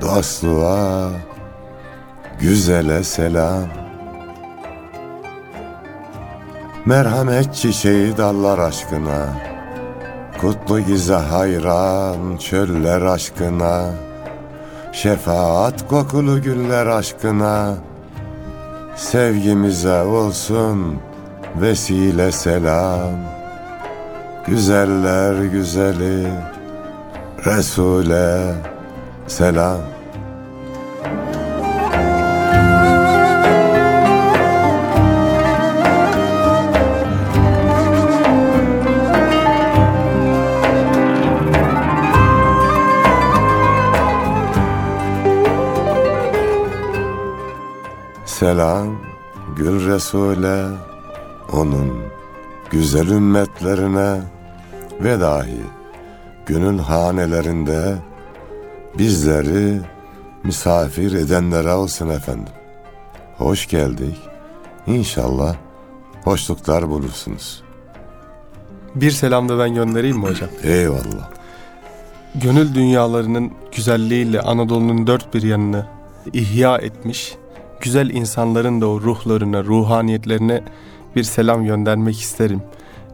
dostluğa, güzele selam. Merhamet çiçeği dallar aşkına, Kutlu gize hayran çöller aşkına, Şefaat kokulu güller aşkına, Sevgimize olsun vesile selam. Güzeller güzeli Resul'e selam. Selam Gül Resul'e, onun güzel ümmetlerine ve dahi gönül hanelerinde bizleri misafir edenlere olsun efendim. Hoş geldik. İnşallah hoşluklar bulursunuz. Bir selam da ben göndereyim mi hocam? Eyvallah. Gönül dünyalarının güzelliğiyle Anadolu'nun dört bir yanını ihya etmiş, güzel insanların da o ruhlarına, ruhaniyetlerine bir selam göndermek isterim.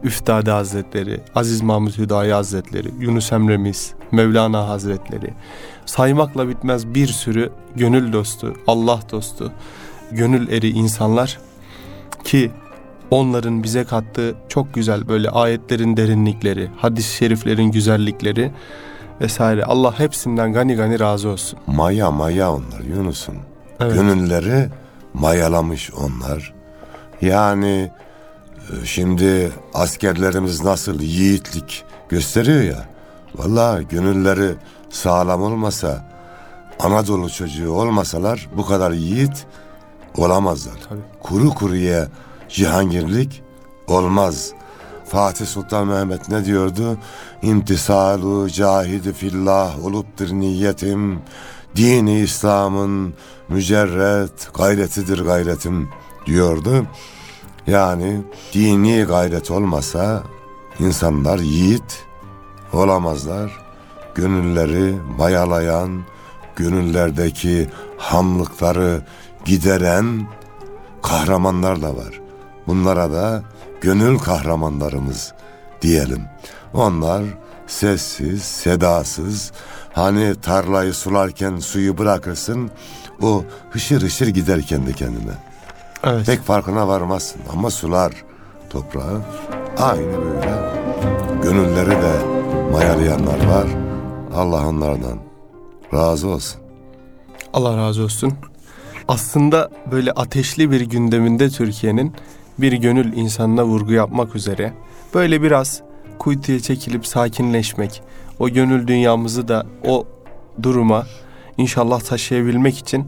Üftade Hazretleri, Aziz Mahmud Hüdayi Hazretleri, Yunus Emre'miz, Mevlana Hazretleri, saymakla bitmez bir sürü gönül dostu, Allah dostu, gönül eri insanlar ki onların bize kattığı çok güzel böyle ayetlerin derinlikleri, hadis-i şeriflerin güzellikleri vesaire. Allah hepsinden gani gani razı olsun. Maya maya onlar Yunus'un. Evet. Gönülleri mayalamış onlar. Yani şimdi askerlerimiz nasıl yiğitlik gösteriyor ya. Vallahi gönülleri sağlam olmasa, Anadolu çocuğu olmasalar bu kadar yiğit olamazlar. Tabii. Kuru kuruya cihangirlik olmaz. Fatih Sultan Mehmet ne diyordu? İmtisalu cahidi fillah oluptur niyetim. Dini İslam'ın mücerret gayretidir gayretim diyordu. Yani dini gayret olmasa insanlar yiğit olamazlar. Gönülleri mayalayan, gönüllerdeki hamlıkları gideren kahramanlar da var. Bunlara da gönül kahramanlarımız diyelim. Onlar sessiz, sedasız, hani tarlayı sularken suyu bırakırsın, o hışır hışır gider kendi kendine. Evet. Pek farkına varmazsın ama sular toprağı. Aynı böyle. Gönülleri de mayalayanlar var. Allah onlardan razı olsun. Allah razı olsun. Aslında böyle ateşli bir gündeminde Türkiye'nin bir gönül insanına vurgu yapmak üzere böyle biraz kuytuya çekilip sakinleşmek, o gönül dünyamızı da o duruma inşallah taşıyabilmek için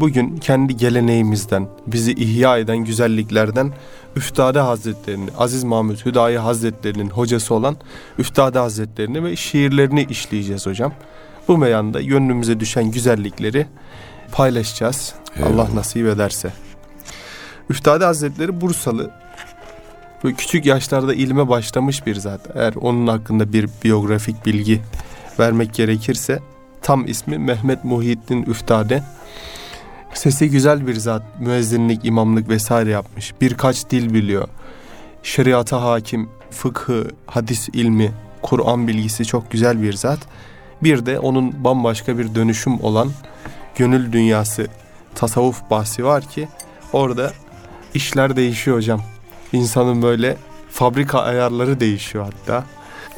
bugün kendi geleneğimizden, bizi ihya eden güzelliklerden Üftade Hazretlerini, Aziz Mahmut Hüdayi Hazretlerinin hocası olan Üftade Hazretlerini ve şiirlerini işleyeceğiz hocam. Bu meyanda gönlümüze düşen güzellikleri paylaşacağız. Eyvallah. Allah nasip ederse. Üftade Hazretleri Bursalı. Böyle küçük yaşlarda ilme başlamış bir zat. Eğer onun hakkında bir biyografik bilgi vermek gerekirse tam ismi Mehmet Muhyiddin Üftade. Sesi güzel bir zat, müezzinlik, imamlık vesaire yapmış. Birkaç dil biliyor. Şeriata hakim, fıkhı, hadis ilmi, Kur'an bilgisi çok güzel bir zat. Bir de onun bambaşka bir dönüşüm olan gönül dünyası tasavvuf bahsi var ki orada işler değişiyor hocam. İnsanın böyle fabrika ayarları değişiyor hatta.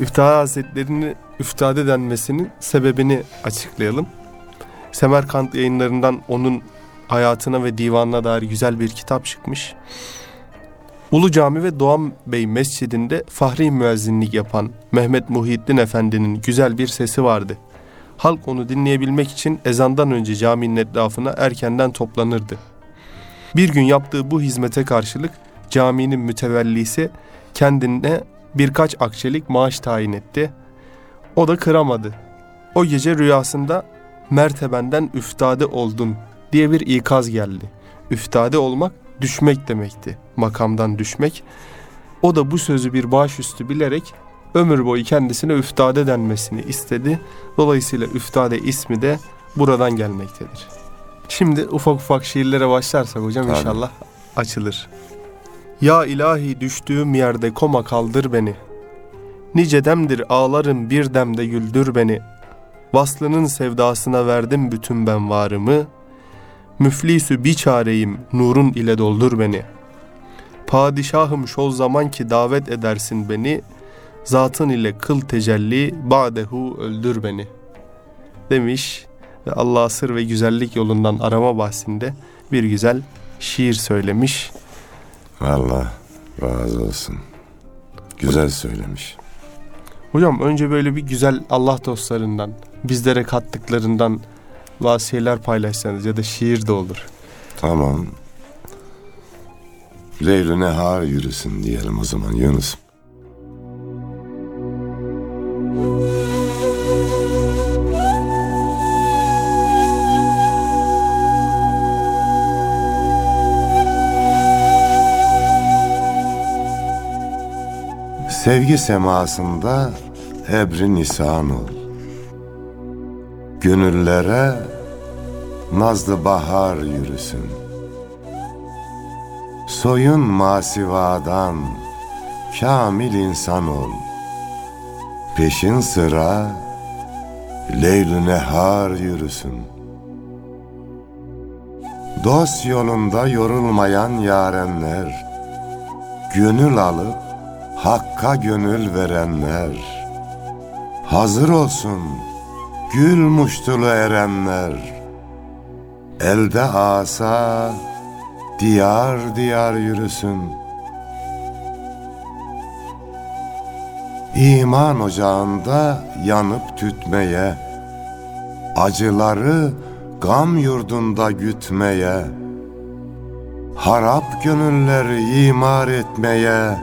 Üftade Hazretleri'ni üftade denmesinin sebebini açıklayalım. Semerkant yayınlarından onun hayatına ve divanına dair güzel bir kitap çıkmış. Ulu Cami ve Doğan Bey Mescidinde fahri müezzinlik yapan Mehmet Muhyiddin Efendi'nin güzel bir sesi vardı. Halk onu dinleyebilmek için ezandan önce caminin etrafına erkenden toplanırdı. Bir gün yaptığı bu hizmete karşılık caminin mütevellisi kendine birkaç akçelik maaş tayin etti. O da kıramadı. O gece rüyasında mertebenden üftade oldun diye bir ikaz geldi. Üftade olmak düşmek demekti. Makamdan düşmek. O da bu sözü bir başüstü bilerek ömür boyu kendisine üftade denmesini istedi. Dolayısıyla üftade ismi de buradan gelmektedir. Şimdi ufak ufak şiirlere başlarsak hocam Tabii. inşallah açılır. Ya ilahi düştüğüm yerde koma kaldır beni. Nice demdir ağlarım bir demde güldür beni. Vaslının sevdasına verdim bütün ben varımı. Müflisü bir çareyim nurun ile doldur beni. Padişahım şol zaman ki davet edersin beni. Zatın ile kıl tecelli badehu öldür beni. Demiş ve Allah sır ve güzellik yolundan arama bahsinde bir güzel şiir söylemiş. Allah razı olsun. Güzel söylemiş. Hocam önce böyle bir güzel Allah dostlarından, bizlere kattıklarından vasiyeler paylaşsanız ya da şiir de olur. Tamam. Leylu nehar yürüsün diyelim o zaman Yunus. Sevgi semasında ebri nisan ol. Gönüllere nazlı bahar yürüsün. Soyun masivadan kamil insan ol. Peşin sıra leylü nehar yürüsün. Dost yolunda yorulmayan yarenler, gönül alıp Hakka gönül verenler, hazır olsun gül muştulu erenler, elde asa diyar diyar yürüsün. İman ocağında yanıp tütmeye, acıları gam yurdunda gütmeye, harap gönülleri imar etmeye,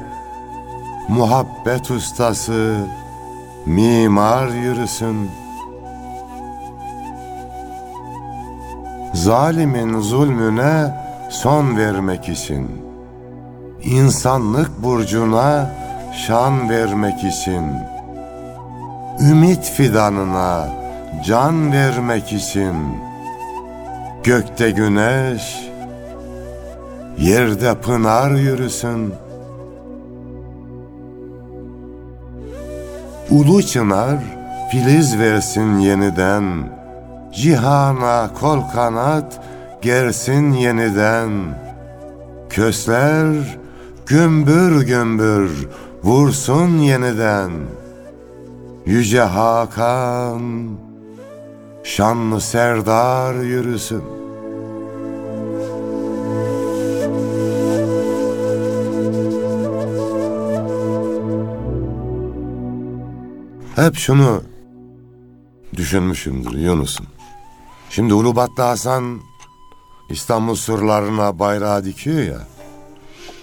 muhabbet ustası, mimar yürüsün. Zalimin zulmüne son vermek için, insanlık burcuna şan vermek için, ümit fidanına can vermek için, gökte güneş, yerde pınar yürüsün.'' Ulu çınar filiz versin yeniden Cihana kol kanat gersin yeniden. Kösler gümbür gümbür vursun yeniden. Yüce Hakan şanlı serdar yürüsün. Hep şunu düşünmüşümdür Yunus'um. Şimdi Ulubatlı Hasan İstanbul surlarına bayrağı dikiyor ya.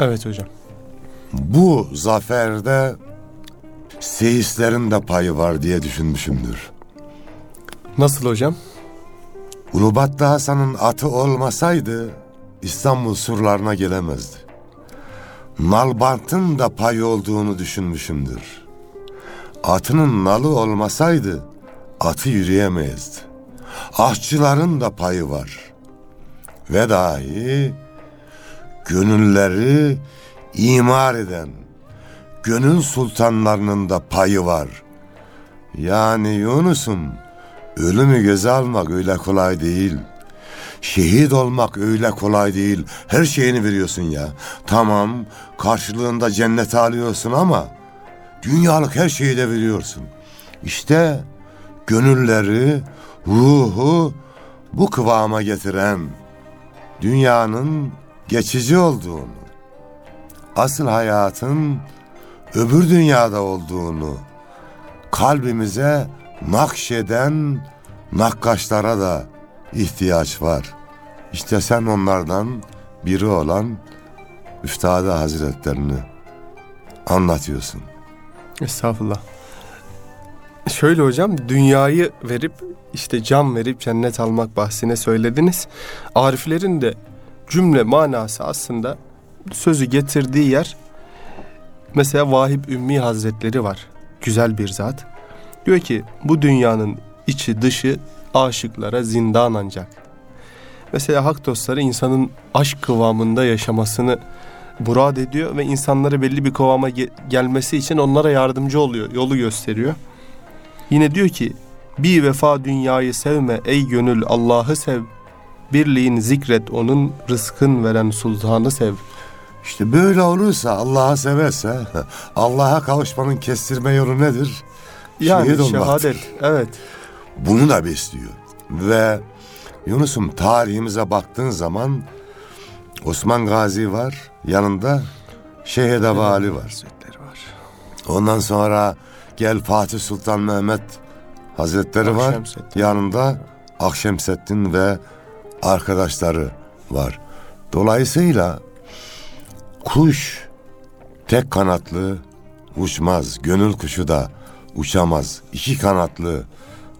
Evet hocam. Bu zaferde seyislerin de payı var diye düşünmüşümdür. Nasıl hocam? Ulubatlı Hasan'ın atı olmasaydı İstanbul surlarına gelemezdi. Nalbant'ın da payı olduğunu düşünmüşümdür. Atının nalı olmasaydı atı yürüyemezdi. Ahçıların da payı var. Ve dahi gönülleri imar eden gönül sultanlarının da payı var. Yani Yunus'um ölümü göze almak öyle kolay değil. Şehit olmak öyle kolay değil. Her şeyini veriyorsun ya. Tamam karşılığında cennet alıyorsun ama dünyalık her şeyi de veriyorsun. İşte gönülleri, ruhu bu kıvama getiren dünyanın geçici olduğunu, asıl hayatın öbür dünyada olduğunu kalbimize nakşeden nakkaşlara da ihtiyaç var. İşte sen onlardan biri olan Üftade Hazretlerini anlatıyorsun. Estağfurullah. Şöyle hocam dünyayı verip işte can verip cennet almak bahsine söylediniz. Ariflerin de cümle manası aslında sözü getirdiği yer mesela Vahip Ümmi Hazretleri var. Güzel bir zat. Diyor ki bu dünyanın içi dışı aşıklara zindan ancak. Mesela hak dostları insanın aşk kıvamında yaşamasını murad ediyor ve insanları belli bir kıvama ge- gelmesi için onlara yardımcı oluyor, yolu gösteriyor. Yine diyor ki bir vefa dünyayı sevme ey gönül Allah'ı sev. Birliğin zikret onun rızkın veren sultanı sev. İşte böyle olursa Allah'a severse Allah'a kavuşmanın kestirme yolu nedir? Yani Şehit şehadet. Evet. Bunu da besliyor. Ve Yunus'um tarihimize baktığın zaman Osman Gazi var. Yanında var. Hazretleri var. Ondan sonra gel Fatih Sultan Mehmet Hazretleri var. Yanında Akşemseddin ve arkadaşları var. Dolayısıyla kuş tek kanatlı uçmaz. Gönül kuşu da uçamaz. İki kanatlı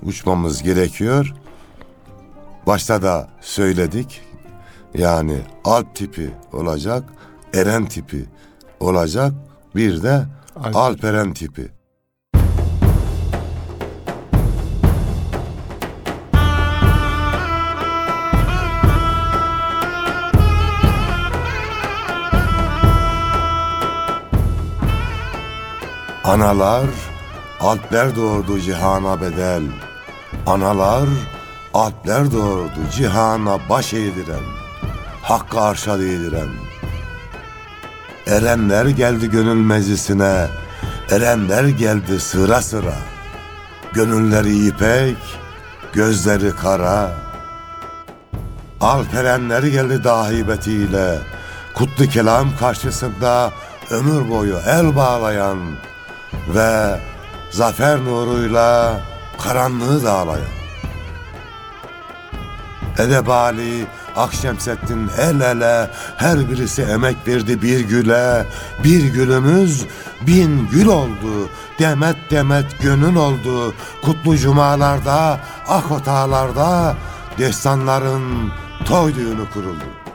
uçmamız gerekiyor. Başta da söyledik. Yani alp tipi olacak, eren tipi olacak, bir de Alp. alperen tipi. Analar alpler doğurdu cihana bedel. Analar alpler doğurdu cihana baş eğdiren. Hakkı arşa değdiren. Erenler geldi gönül meclisine. Erenler geldi sıra sıra. Gönülleri ipek, gözleri kara. Alperenler geldi dahibetiyle. Kutlu kelam karşısında ömür boyu el bağlayan ve zafer nuruyla karanlığı dağlayan. Edebali, Akşemseddin el ele her birisi emek verdi bir güle. Bir gülümüz bin gül oldu. Demet demet gönül oldu. Kutlu cumalarda, ak otağlarda destanların toy düğünü kuruldu.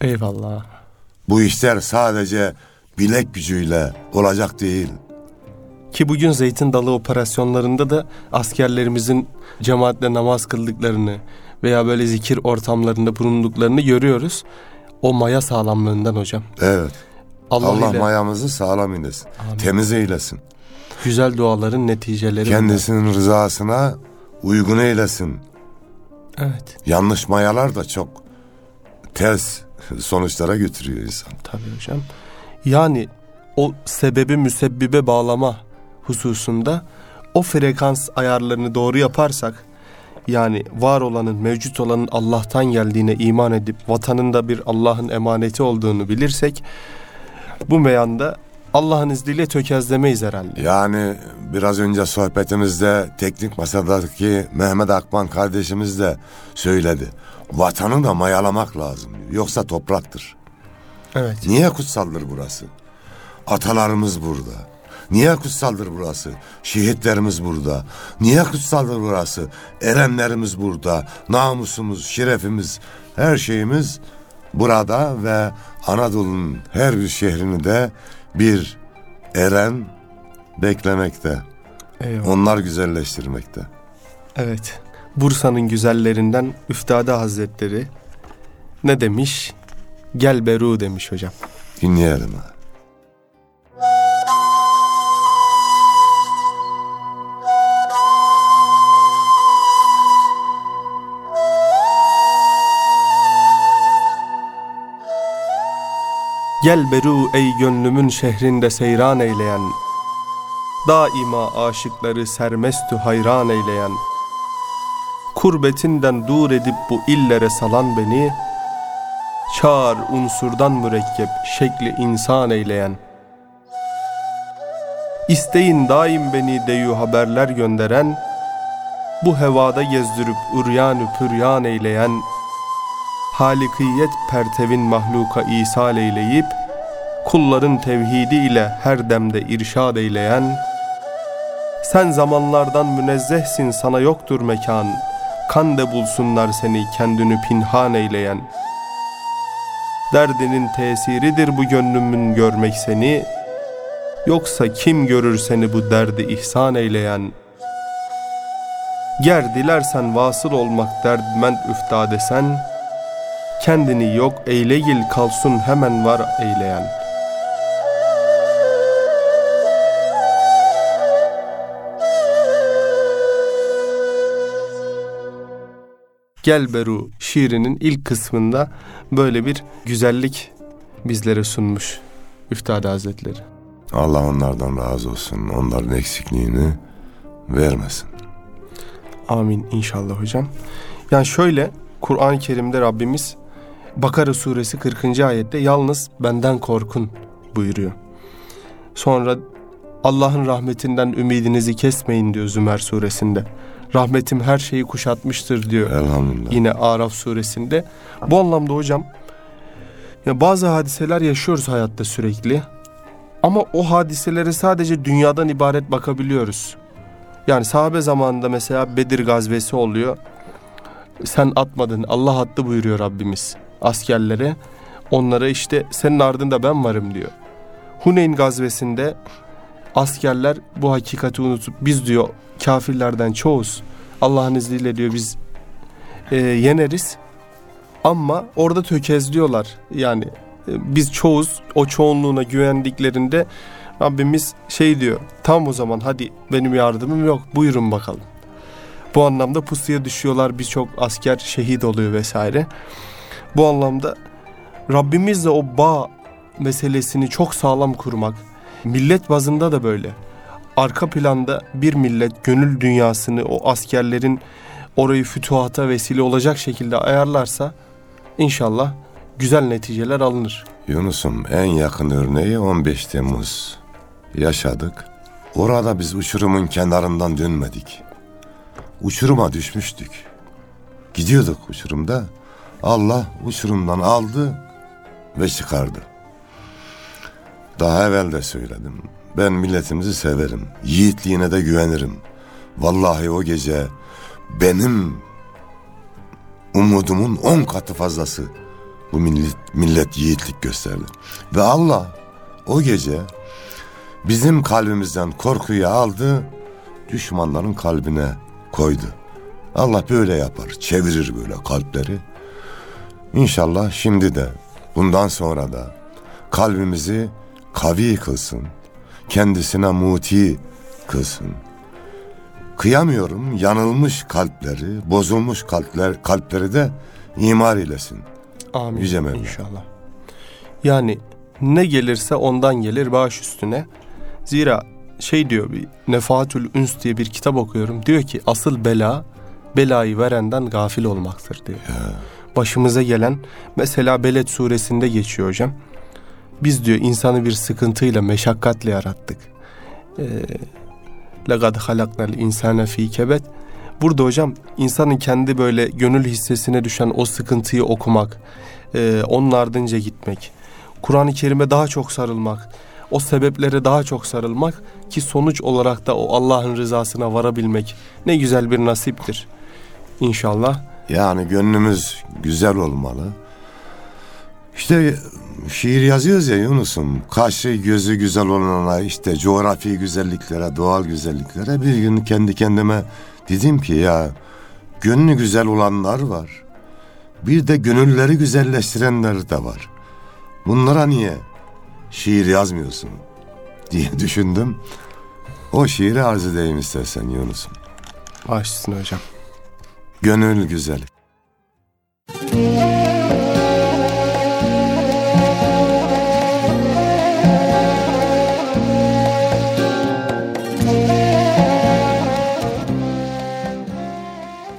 Eyvallah. Bu işler sadece bilek gücüyle olacak değil. Ki bugün zeytin dalı operasyonlarında da askerlerimizin cemaatle namaz kıldıklarını veya böyle zikir ortamlarında bulunduklarını görüyoruz. O maya sağlamlığından hocam. Evet. Allah, Allah, ile mayamızı sağlam eylesin. Amin. Temiz eylesin. güzel duaların neticeleri. Kendisinin rızasına uygun eylesin. bunlar. Evet Yanlış mayalar da çok ters sonuçlara götürüyor insan. tabii hocam. Yani o sebebi müsebbibe bağlama hususunda o frekans ayarlarını doğru yaparsak yani var olanın, mevcut olanın Allah'tan geldiğine iman edip vatanın da bir Allah'ın emaneti olduğunu bilirsek bu meyanda Allah'ın izniyle tökezlemeyiz herhalde. Yani biraz önce sohbetimizde teknik masadaki Mehmet Akman kardeşimiz de söyledi. Vatanı da mayalamak lazım. Yoksa topraktır. Evet. Niye kutsaldır burası? Atalarımız burada. Niye kutsaldır burası? Şehitlerimiz burada. Niye kutsaldır burası? Erenlerimiz burada. Namusumuz, şerefimiz, her şeyimiz burada ve Anadolu'nun her bir şehrini de bir eren beklemekte. Eyvallah. Onlar güzelleştirmekte. Evet. Bursa'nın güzellerinden Üftade Hazretleri ne demiş? Gel Beru demiş hocam. Dinleyelim ha. Gel Beru ey gönlümün şehrinde seyran eyleyen Daima aşıkları sermestü hayran eyleyen Kurbetinden dur edip bu illere salan beni Çağır unsurdan mürekkep şekli insan eyleyen. İsteyin daim beni deyu haberler gönderen Bu hevada gezdirip üryan püryan eyleyen halikiyet pertevin mahluka isal eyleyip, kulların tevhidi ile her demde irşad eyleyen, sen zamanlardan münezzehsin sana yoktur mekan, kan de bulsunlar seni kendini pinhan eyleyen. Derdinin tesiridir bu gönlümün görmek seni, yoksa kim görür seni bu derdi ihsan eyleyen.'' Ger dilersen vasıl olmak derdment üfta desen, kendini yok eyleyil kalsın hemen var eyleyen. Gel Beru şiirinin ilk kısmında böyle bir güzellik bizlere sunmuş Üftade Hazretleri. Allah onlardan razı olsun. Onların eksikliğini vermesin. Amin inşallah hocam. Yani şöyle Kur'an-ı Kerim'de Rabbimiz Bakara suresi 40. ayette yalnız benden korkun buyuruyor. Sonra Allah'ın rahmetinden ümidinizi kesmeyin diyor Zümer suresinde. Rahmetim her şeyi kuşatmıştır diyor. Elhamdülillah. Yine Araf suresinde. Bu anlamda hocam ya bazı hadiseler yaşıyoruz hayatta sürekli. Ama o hadiselere sadece dünyadan ibaret bakabiliyoruz. Yani sahabe zamanında mesela Bedir gazvesi oluyor. Sen atmadın Allah attı buyuruyor Rabbimiz askerlere. Onlara işte senin ardında ben varım diyor. Huneyn gazvesinde askerler bu hakikati unutup biz diyor kafirlerden çoğuz. Allah'ın izniyle diyor biz e, yeneriz. Ama orada tökezliyorlar. Yani e, biz çoğuz o çoğunluğuna güvendiklerinde Rabbimiz şey diyor. Tam o zaman hadi benim yardımım yok buyurun bakalım. Bu anlamda pusuya düşüyorlar birçok asker şehit oluyor vesaire. Bu anlamda Rabbimizle o bağ meselesini çok sağlam kurmak. Millet bazında da böyle. Arka planda bir millet gönül dünyasını o askerlerin orayı fütuhata vesile olacak şekilde ayarlarsa inşallah güzel neticeler alınır. Yunus'um en yakın örneği 15 Temmuz yaşadık. Orada biz uçurumun kenarından dönmedik. Uçuruma düşmüştük. Gidiyorduk uçurumda. Allah uçurumdan aldı ve çıkardı. Daha evvel de söyledim. Ben milletimizi severim. Yiğitliğine de güvenirim. Vallahi o gece benim umudumun on katı fazlası bu millet, millet yiğitlik gösterdi. Ve Allah o gece bizim kalbimizden korkuyu aldı, düşmanların kalbine koydu. Allah böyle yapar, çevirir böyle kalpleri. İnşallah şimdi de bundan sonra da kalbimizi kavi kılsın. Kendisine muti kılsın. Kıyamıyorum yanılmış kalpleri, bozulmuş kalpler, kalpleri de imar eylesin. Amin. Yüce Mevla. İnşallah. Yani ne gelirse ondan gelir baş üstüne. Zira şey diyor bir Nefahatül Üns diye bir kitap okuyorum. Diyor ki asıl bela belayı verenden gafil olmaktır diyor. Başımıza gelen mesela Beled suresinde geçiyor hocam. Biz diyor insanı bir sıkıntıyla, meşakkatle yarattık. لَقَدْ خَلَقْنَا الْاِنْسَانَ ف۪ي kebet. Burada hocam insanın kendi böyle gönül hissesine düşen o sıkıntıyı okumak, e, onun ardınca gitmek, Kur'an-ı Kerim'e daha çok sarılmak, o sebeplere daha çok sarılmak ki sonuç olarak da o Allah'ın rızasına varabilmek ne güzel bir nasiptir. İnşallah. Yani gönlümüz güzel olmalı. İşte şiir yazıyoruz ya Yunus'um. Kaşı gözü güzel olana işte coğrafi güzelliklere, doğal güzelliklere bir gün kendi kendime dedim ki ya gönlü güzel olanlar var. Bir de gönülleri güzelleştirenler de var. bunlara niye şiir yazmıyorsun diye düşündüm. O şiiri arz edeyim istersen Yunus'um. Başlasın hocam. Gönül güzeli.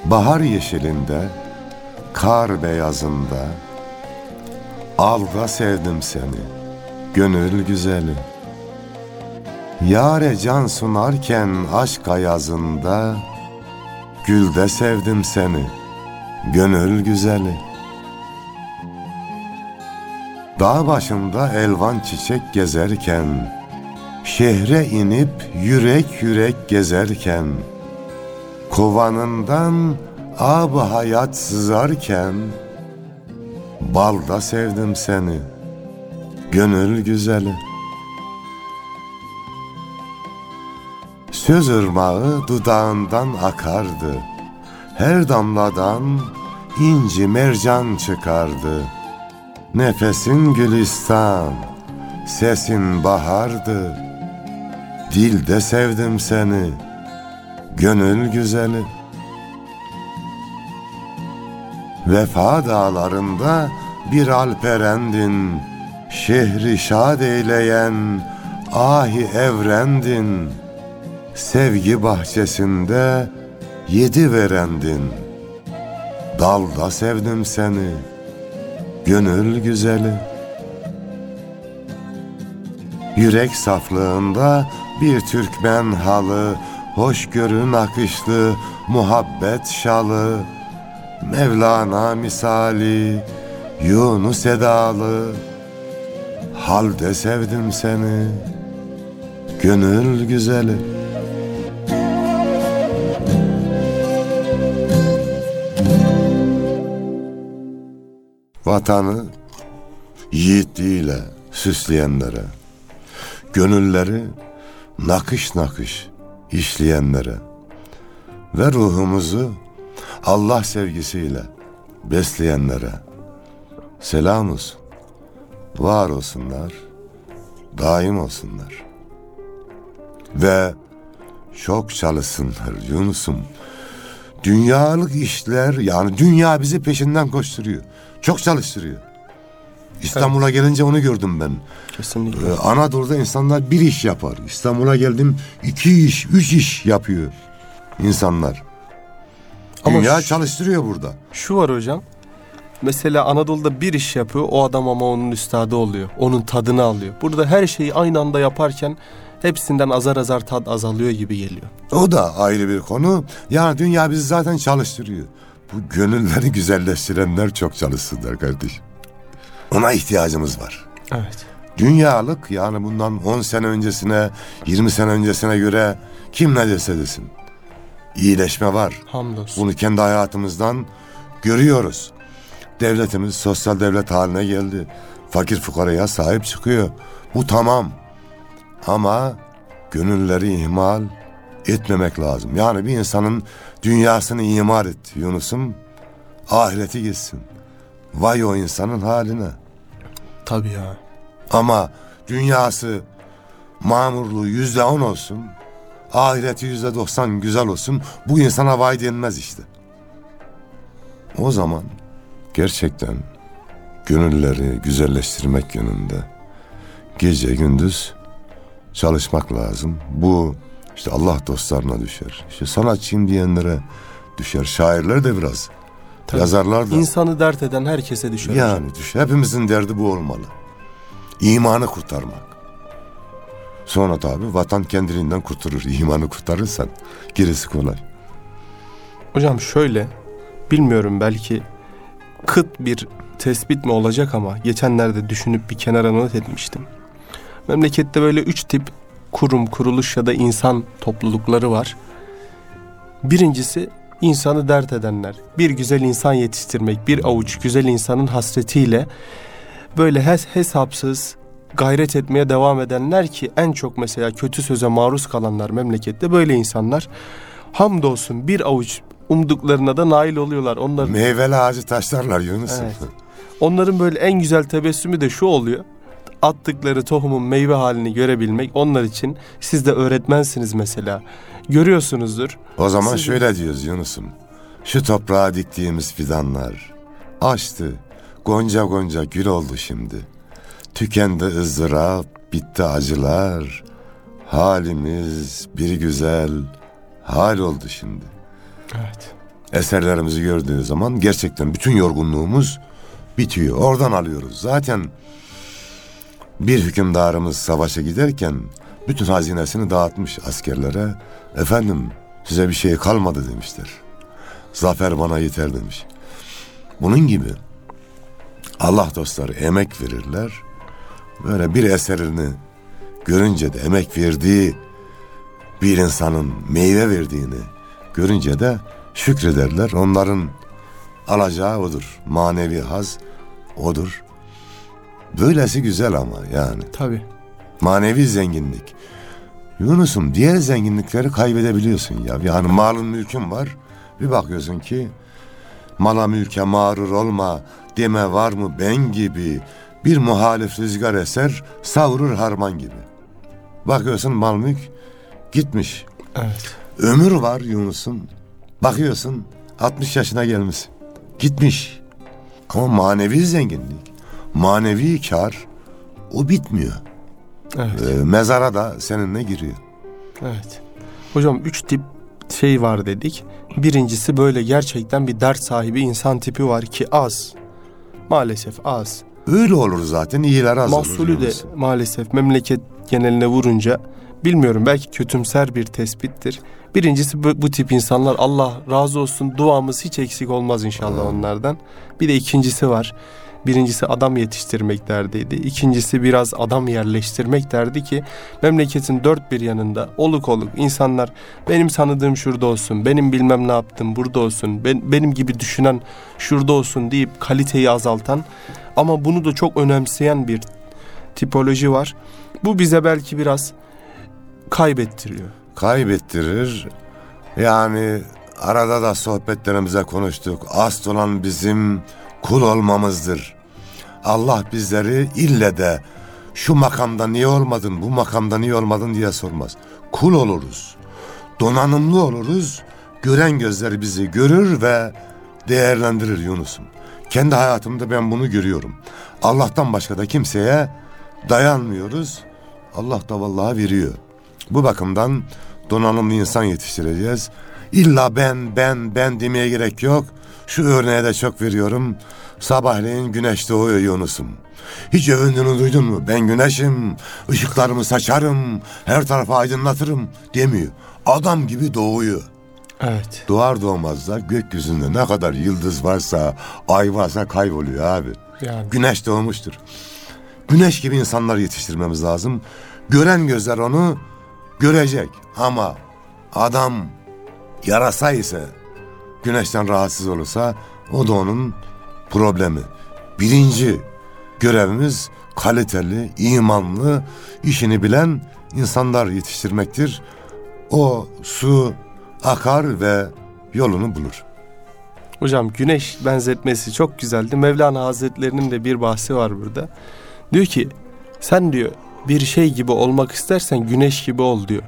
Bahar yeşilinde, kar beyazında, Alda sevdim seni, gönül güzeli. Yare can sunarken aşk ayazında, Gülde sevdim seni, gönül güzeli. Dağ başında elvan çiçek gezerken, Şehre inip yürek yürek gezerken, Kovanından ab hayat sızarken, Balda sevdim seni, gönül güzeli. Söz ırmağı dudağından akardı. Her damladan inci mercan çıkardı. Nefesin gülistan, sesin bahardı. Dilde sevdim seni, gönül güzeli. Vefa dağlarında bir alperendin, Şehri şad eyleyen ahi evrendin.'' sevgi bahçesinde yedi verendin. Dalda sevdim seni, gönül güzeli. Yürek saflığında bir Türkmen halı, hoşgörü nakışlı muhabbet şalı, Mevlana misali, Yunus edalı, halde sevdim seni, gönül güzeli.'' vatanı yiğitliğiyle süsleyenlere, gönülleri nakış nakış işleyenlere ve ruhumuzu Allah sevgisiyle besleyenlere selam olsun, var olsunlar, daim olsunlar. Ve çok çalışsınlar Yunus'um. Dünyalık işler yani dünya bizi peşinden koşturuyor. Çok çalıştırıyor. İstanbul'a gelince onu gördüm ben. Kesinlikle. Ee, Anadolu'da insanlar bir iş yapar. İstanbul'a geldim iki iş, üç iş yapıyor insanlar. Ama Dünya şu- çalıştırıyor burada. Şu var hocam. Mesela Anadolu'da bir iş yapıyor. O adam ama onun üstadı oluyor. Onun tadını alıyor. Burada her şeyi aynı anda yaparken hepsinden azar azar tad azalıyor gibi geliyor. O da ayrı bir konu. Yani dünya bizi zaten çalıştırıyor. Bu gönülleri güzelleştirenler çok çalışsınlar kardeşim. Ona ihtiyacımız var. Evet. Dünyalık yani bundan 10 sene öncesine, 20 sene öncesine göre kim ne dese desin. İyileşme var. Hamdolsun. Bunu kendi hayatımızdan görüyoruz. Devletimiz sosyal devlet haline geldi. Fakir fukaraya sahip çıkıyor. Bu tamam. Ama gönülleri ihmal etmemek lazım. Yani bir insanın dünyasını imar et Yunus'um. Ahireti gitsin. Vay o insanın haline. Tabii ya. Ama dünyası mamurluğu yüzde on olsun. Ahireti yüzde doksan güzel olsun. Bu insana vay denmez işte. O zaman gerçekten gönülleri güzelleştirmek yönünde gece gündüz çalışmak lazım. Bu işte Allah dostlarına düşer. İşte sanatçıyım diyenlere düşer. Şairler de biraz. Tabii. Yazarlar da. İnsanı dert eden herkese düşer. Yani düş. Hepimizin derdi bu olmalı. İmanı kurtarmak. Sonra tabi vatan kendiliğinden kurtarır. İmanı kurtarırsan gerisi kolay. Hocam şöyle bilmiyorum belki kıt bir tespit mi olacak ama geçenlerde düşünüp bir kenara not etmiştim. Memlekette böyle üç tip kurum, kuruluş ya da insan toplulukları var. Birincisi insanı dert edenler. Bir güzel insan yetiştirmek, bir avuç güzel insanın hasretiyle böyle hes hesapsız gayret etmeye devam edenler ki en çok mesela kötü söze maruz kalanlar memlekette böyle insanlar. Hamdolsun bir avuç umduklarına da nail oluyorlar. Onlar Meyveli ağacı taşlarlar Yunus. Evet. Onların böyle en güzel tebessümü de şu oluyor. Attıkları tohumun meyve halini görebilmek onlar için siz de öğretmensiniz mesela. Görüyorsunuzdur. O zaman Siz- şöyle diyoruz Yunus'um. Şu toprağa diktiğimiz fidanlar açtı. Gonca gonca gül oldu şimdi. Tükendi ızdırap, bitti acılar. Halimiz bir güzel hal oldu şimdi. Evet. Eserlerimizi gördüğü zaman gerçekten bütün yorgunluğumuz bitiyor. Oradan alıyoruz. Zaten bir hükümdarımız savaşa giderken bütün hazinesini dağıtmış askerlere. Efendim size bir şey kalmadı demişler. Zafer bana yeter demiş. Bunun gibi Allah dostları emek verirler. Böyle bir eserini görünce de emek verdiği bir insanın meyve verdiğini görünce de şükrederler. Onların alacağı odur. Manevi haz odur. Böylesi güzel ama yani. Tabii. Manevi zenginlik. Yunus'um diğer zenginlikleri kaybedebiliyorsun ya. Yani malın mülkün var. Bir bakıyorsun ki mala mülke mağrur olma deme var mı ben gibi bir muhalif rüzgar eser savurur harman gibi. Bakıyorsun mal mülk gitmiş. Evet. Ömür var Yunus'um. Bakıyorsun 60 yaşına gelmiş. Gitmiş. Ama manevi zenginlik, manevi kar o bitmiyor. Evet. Ee, mezara da seninle giriyor. Evet. Hocam üç tip şey var dedik. Birincisi böyle gerçekten bir dert sahibi insan tipi var ki az. Maalesef az. Öyle olur zaten iyiler az olur. Mahsulü de Yunus. maalesef memleket geneline vurunca bilmiyorum belki kötümser bir tespittir. Birincisi bu, bu tip insanlar Allah razı olsun duamız hiç eksik olmaz inşallah onlardan. Bir de ikincisi var. Birincisi adam yetiştirmek derdiydi. İkincisi biraz adam yerleştirmek derdi ki memleketin dört bir yanında oluk oluk insanlar benim tanıdığım şurada olsun, benim bilmem ne yaptım burada olsun, ben, benim gibi düşünen şurada olsun deyip kaliteyi azaltan ama bunu da çok önemseyen bir tipoloji var. Bu bize belki biraz kaybettiriyor. Kaybettirir. Yani arada da sohbetlerimize konuştuk. Asıl olan bizim kul olmamızdır. Allah bizleri ille de şu makamda niye olmadın, bu makamda niye olmadın diye sormaz. Kul oluruz. Donanımlı oluruz. Gören gözler bizi görür ve değerlendirir Yunus'um. Kendi hayatımda ben bunu görüyorum. Allah'tan başka da kimseye dayanmıyoruz. Allah da vallahi veriyor. Bu bakımdan donanımlı insan yetiştireceğiz. İlla ben, ben, ben demeye gerek yok. Şu örneğe de çok veriyorum. Sabahleyin güneş doğuyor Yunus'um. Hiç övündüğünü duydun mu? Ben güneşim, ışıklarımı saçarım, her tarafı aydınlatırım demiyor. Adam gibi doğuyor. Evet. Doğar doğmaz da gökyüzünde ne kadar yıldız varsa, ay varsa kayboluyor abi. Yani Güneş doğmuştur. Güneş gibi insanlar yetiştirmemiz lazım. Gören gözler onu görecek. Ama adam yarasa ise, güneşten rahatsız olursa o da onun problemi. Birinci görevimiz kaliteli, imanlı, işini bilen insanlar yetiştirmektir. O su akar ve yolunu bulur. hocam güneş benzetmesi çok güzeldi. Mevlana Hazretlerinin de bir bahsi var burada. Diyor ki sen diyor bir şey gibi olmak istersen güneş gibi ol diyor.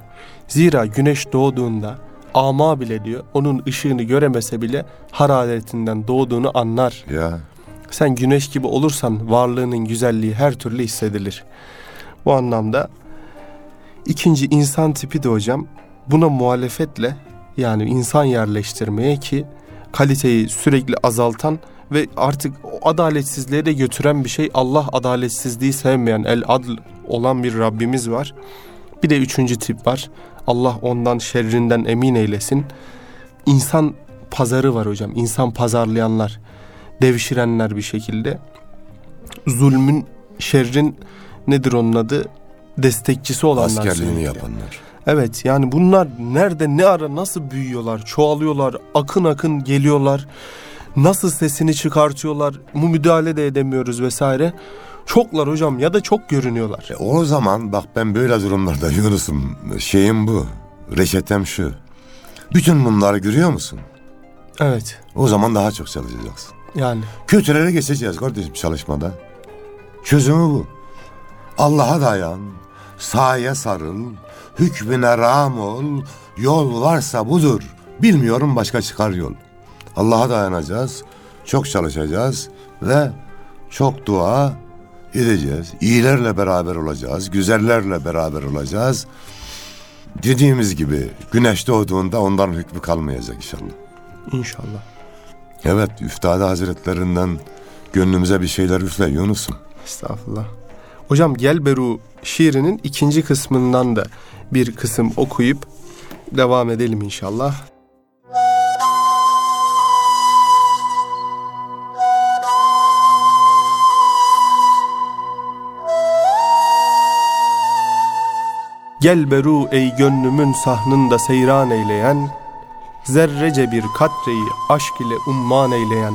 Zira güneş doğduğunda ama bile diyor onun ışığını göremese bile hararetinden doğduğunu anlar. Ya Sen güneş gibi olursan varlığının güzelliği her türlü hissedilir. Bu anlamda ikinci insan tipi de hocam buna muhalefetle yani insan yerleştirmeye ki kaliteyi sürekli azaltan ve artık o adaletsizliğe de götüren bir şey Allah adaletsizliği sevmeyen el adl olan bir Rabbimiz var. Bir de üçüncü tip var. Allah ondan şerrinden emin eylesin. İnsan pazarı var hocam. İnsan pazarlayanlar devşirenler bir şekilde. Zulmün, şerrin nedir onun adı? Destekçisi olanlar. askerliğini sürekli. yapanlar. Evet yani bunlar nerede ne ara nasıl büyüyorlar, çoğalıyorlar, akın akın geliyorlar. Nasıl sesini çıkartıyorlar, mu müdahale de edemiyoruz vesaire. Çoklar hocam ya da çok görünüyorlar. E, o zaman bak ben böyle durumlarda Yunus'um şeyim bu. Reçetem şu. Bütün bunları görüyor musun? Evet. O zaman daha çok çalışacaksın. Yani Kötüleri geçeceğiz kardeşim çalışmada. Çözümü bu. Allah'a dayan, sahaya sarıl, hükmüne ram ol, yol varsa budur. Bilmiyorum başka çıkar yol. Allah'a dayanacağız, çok çalışacağız ve çok dua edeceğiz. İyilerle beraber olacağız, güzellerle beraber olacağız. Dediğimiz gibi güneş doğduğunda onların hükmü kalmayacak inşallah. inşallah. Evet, Üftade Hazretlerinden gönlümüze bir şeyler üfle Yunus'um. Estağfurullah. Hocam Gel Beru şiirinin ikinci kısmından da bir kısım okuyup devam edelim inşallah. Gel beru ey gönlümün sahnında seyran eyleyen, Zerrece bir katreyi aşk ile umman eyleyen,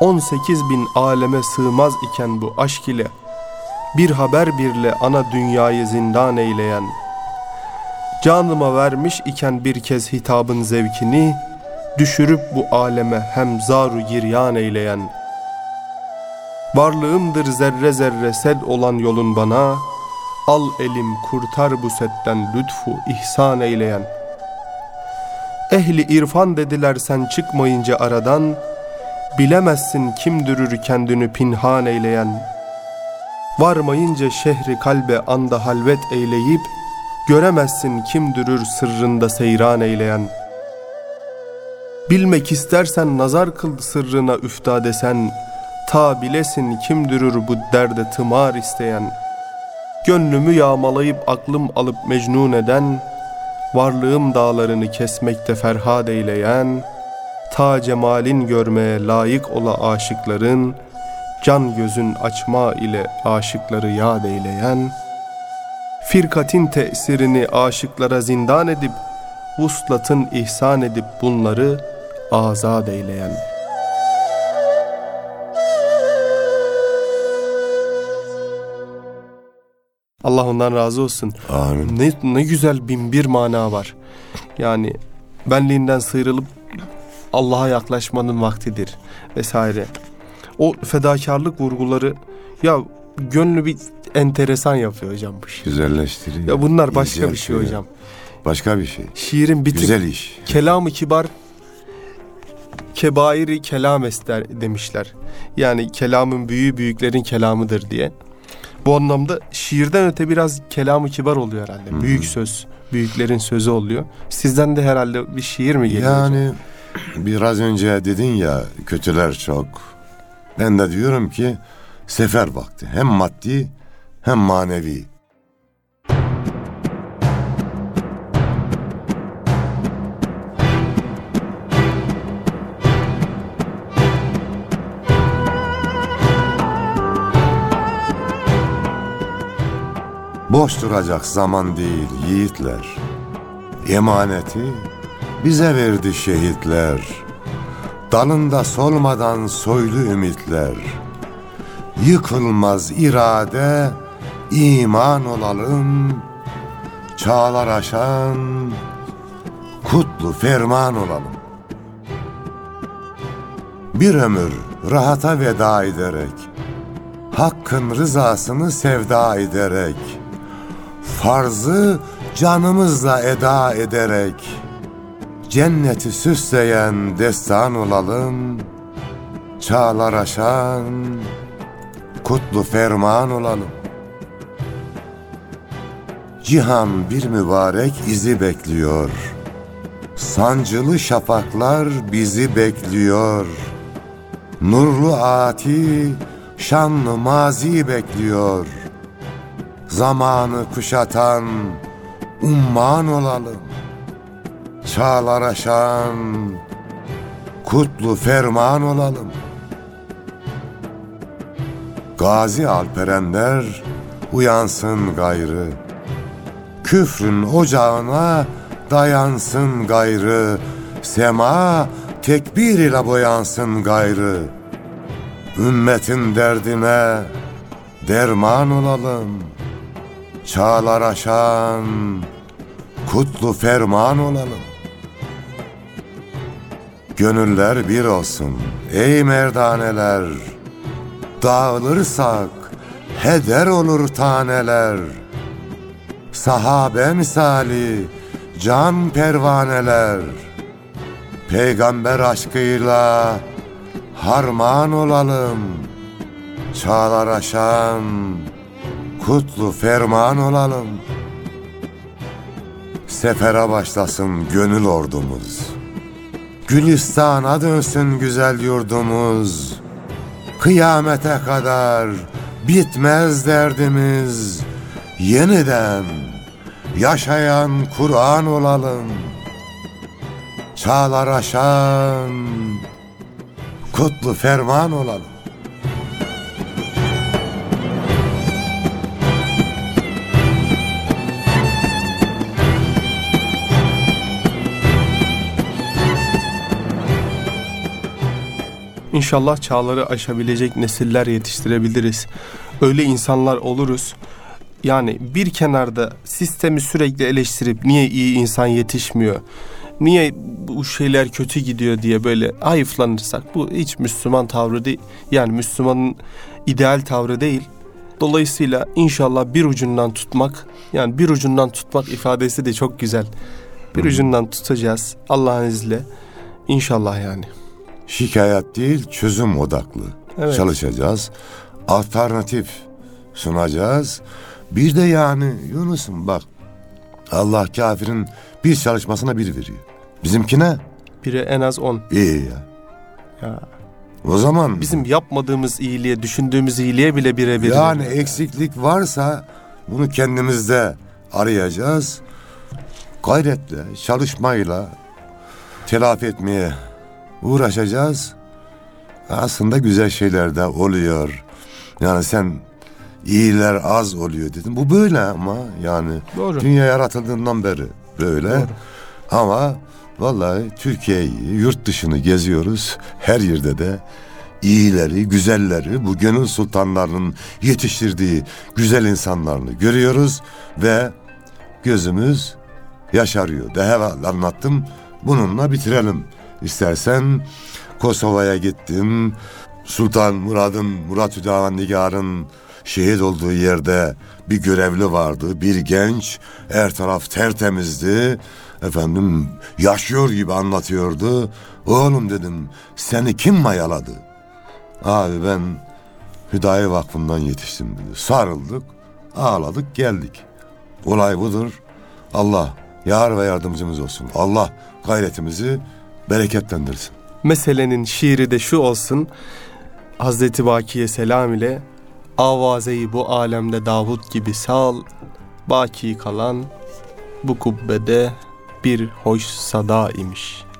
18 bin aleme sığmaz iken bu aşk ile, Bir haber birle ana dünyayı zindan eyleyen, Canıma vermiş iken bir kez hitabın zevkini, Düşürüp bu aleme hem zaru giryan eyleyen, Varlığımdır zerre zerre sed olan yolun bana, Al elim kurtar bu setten lütfu ihsan eyleyen. Ehli irfan dediler sen çıkmayınca aradan, Bilemezsin kim dürür kendini pinhan eyleyen. Varmayınca şehri kalbe anda halvet eyleyip, Göremezsin kim dürür sırrında seyran eyleyen. Bilmek istersen nazar kıl sırrına üfta desen, Ta bilesin kim dürür bu derde tımar isteyen.'' Gönlümü yağmalayıp aklım alıp mecnun eden, Varlığım dağlarını kesmekte ferhad eyleyen, Ta cemalin görmeye layık ola aşıkların, Can gözün açma ile aşıkları yad eyleyen, Firkatin tesirini aşıklara zindan edip, Vuslatın ihsan edip bunları azad eyleyen.'' Allah ondan razı olsun. Amin. Ne, ne güzel bin bir mana var. Yani benliğinden sıyrılıp Allah'a yaklaşmanın vaktidir vesaire. O fedakarlık vurguları ya gönlü bir enteresan yapıyor hocam bu şiir. Güzelleştiriyor. Ya bunlar başka bir şey hocam. Başka bir şey. Şiirin bitim. Güzel iş. Kelamı kibar kebairi kelam ester demişler. Yani kelamın büyüğü büyüklerin kelamıdır diye. Bu anlamda şiirden öte biraz kelamı kibar oluyor herhalde. Hı hı. Büyük söz, büyüklerin sözü oluyor. Sizden de herhalde bir şiir mi geliyor? hocam? Yani biraz önce dedin ya kötüler çok. Ben de diyorum ki sefer vakti. Hem maddi hem manevi. Boş duracak zaman değil yiğitler. Emaneti bize verdi şehitler. Dalında solmadan soylu ümitler. Yıkılmaz irade, iman olalım. Çağlar aşan, kutlu ferman olalım. Bir ömür rahata veda ederek, Hakkın rızasını sevda ederek, farzı canımızla eda ederek cenneti süsleyen destan olalım. Çağlar aşan kutlu ferman olalım. Cihan bir mübarek izi bekliyor. Sancılı şafaklar bizi bekliyor. Nurlu ati şanlı mazi bekliyor.'' Zamanı kuşatan umman olalım. Çağlar aşan kutlu ferman olalım. Gazi alperenler uyansın gayrı. Küfrün ocağına dayansın gayrı. Sema tekbir ile boyansın gayrı. Ümmetin derdine derman olalım.'' Çağlar aşan kutlu ferman olalım. Gönüller bir olsun ey merdaneler. Dağılırsak heder olur taneler. Sahabe misali can pervaneler. Peygamber aşkıyla harman olalım. Çağlar aşan kutlu ferman olalım. Sefere başlasın gönül ordumuz. Gülistan'a dönsün güzel yurdumuz. Kıyamete kadar bitmez derdimiz. Yeniden yaşayan Kur'an olalım. Çağlar aşan kutlu ferman olalım. İnşallah çağları aşabilecek nesiller yetiştirebiliriz. Öyle insanlar oluruz. Yani bir kenarda sistemi sürekli eleştirip niye iyi insan yetişmiyor? Niye bu şeyler kötü gidiyor diye böyle hayıflanırsak bu hiç Müslüman tavrı değil. Yani Müslümanın ideal tavrı değil. Dolayısıyla inşallah bir ucundan tutmak yani bir ucundan tutmak ifadesi de çok güzel. Bir ucundan tutacağız Allah'ın izniyle. İnşallah yani. Şikayet değil çözüm odaklı Evet. çalışacağız. Alternatif sunacağız. Bir de yani Yunus'um bak Allah kafirin bir çalışmasına bir veriyor. Bizimkine Biri en az 10. iyi ya. Ya. O zaman Bizim yapmadığımız iyiliğe, düşündüğümüz iyiliğe bile birebir. yani eksiklik varsa bunu kendimizde arayacağız. Gayretle, çalışmayla telafi etmeye uğraşacağız. Aslında güzel şeyler de oluyor. Yani sen iyiler az oluyor dedim. Bu böyle ama yani Doğru. dünya yaratıldığından beri böyle. Doğru. Ama vallahi Türkiye'yi, yurt dışını geziyoruz. Her yerde de iyileri, güzelleri, bu gönül sultanlarının yetiştirdiği güzel insanlarını görüyoruz ve gözümüz yaşarıyor. Daha evvel anlattım. Bununla bitirelim. İstersen Kosova'ya gittim. Sultan Murad'ın, Murat Hüdavan Nigar'ın şehit olduğu yerde bir görevli vardı. Bir genç. Her taraf tertemizdi. Efendim yaşıyor gibi anlatıyordu. Oğlum dedim seni kim mayaladı? Abi ben Hüdayi Vakfı'ndan yetiştim dedi. Sarıldık, ağladık, geldik. Olay budur. Allah yar ve yardımcımız olsun. Allah gayretimizi bereketlendirsin. Meselenin şiiri de şu olsun. Hazreti Baki'ye selam ile Avazeyi bu alemde Davut gibi sal Baki kalan bu kubbede bir hoş sada imiş.''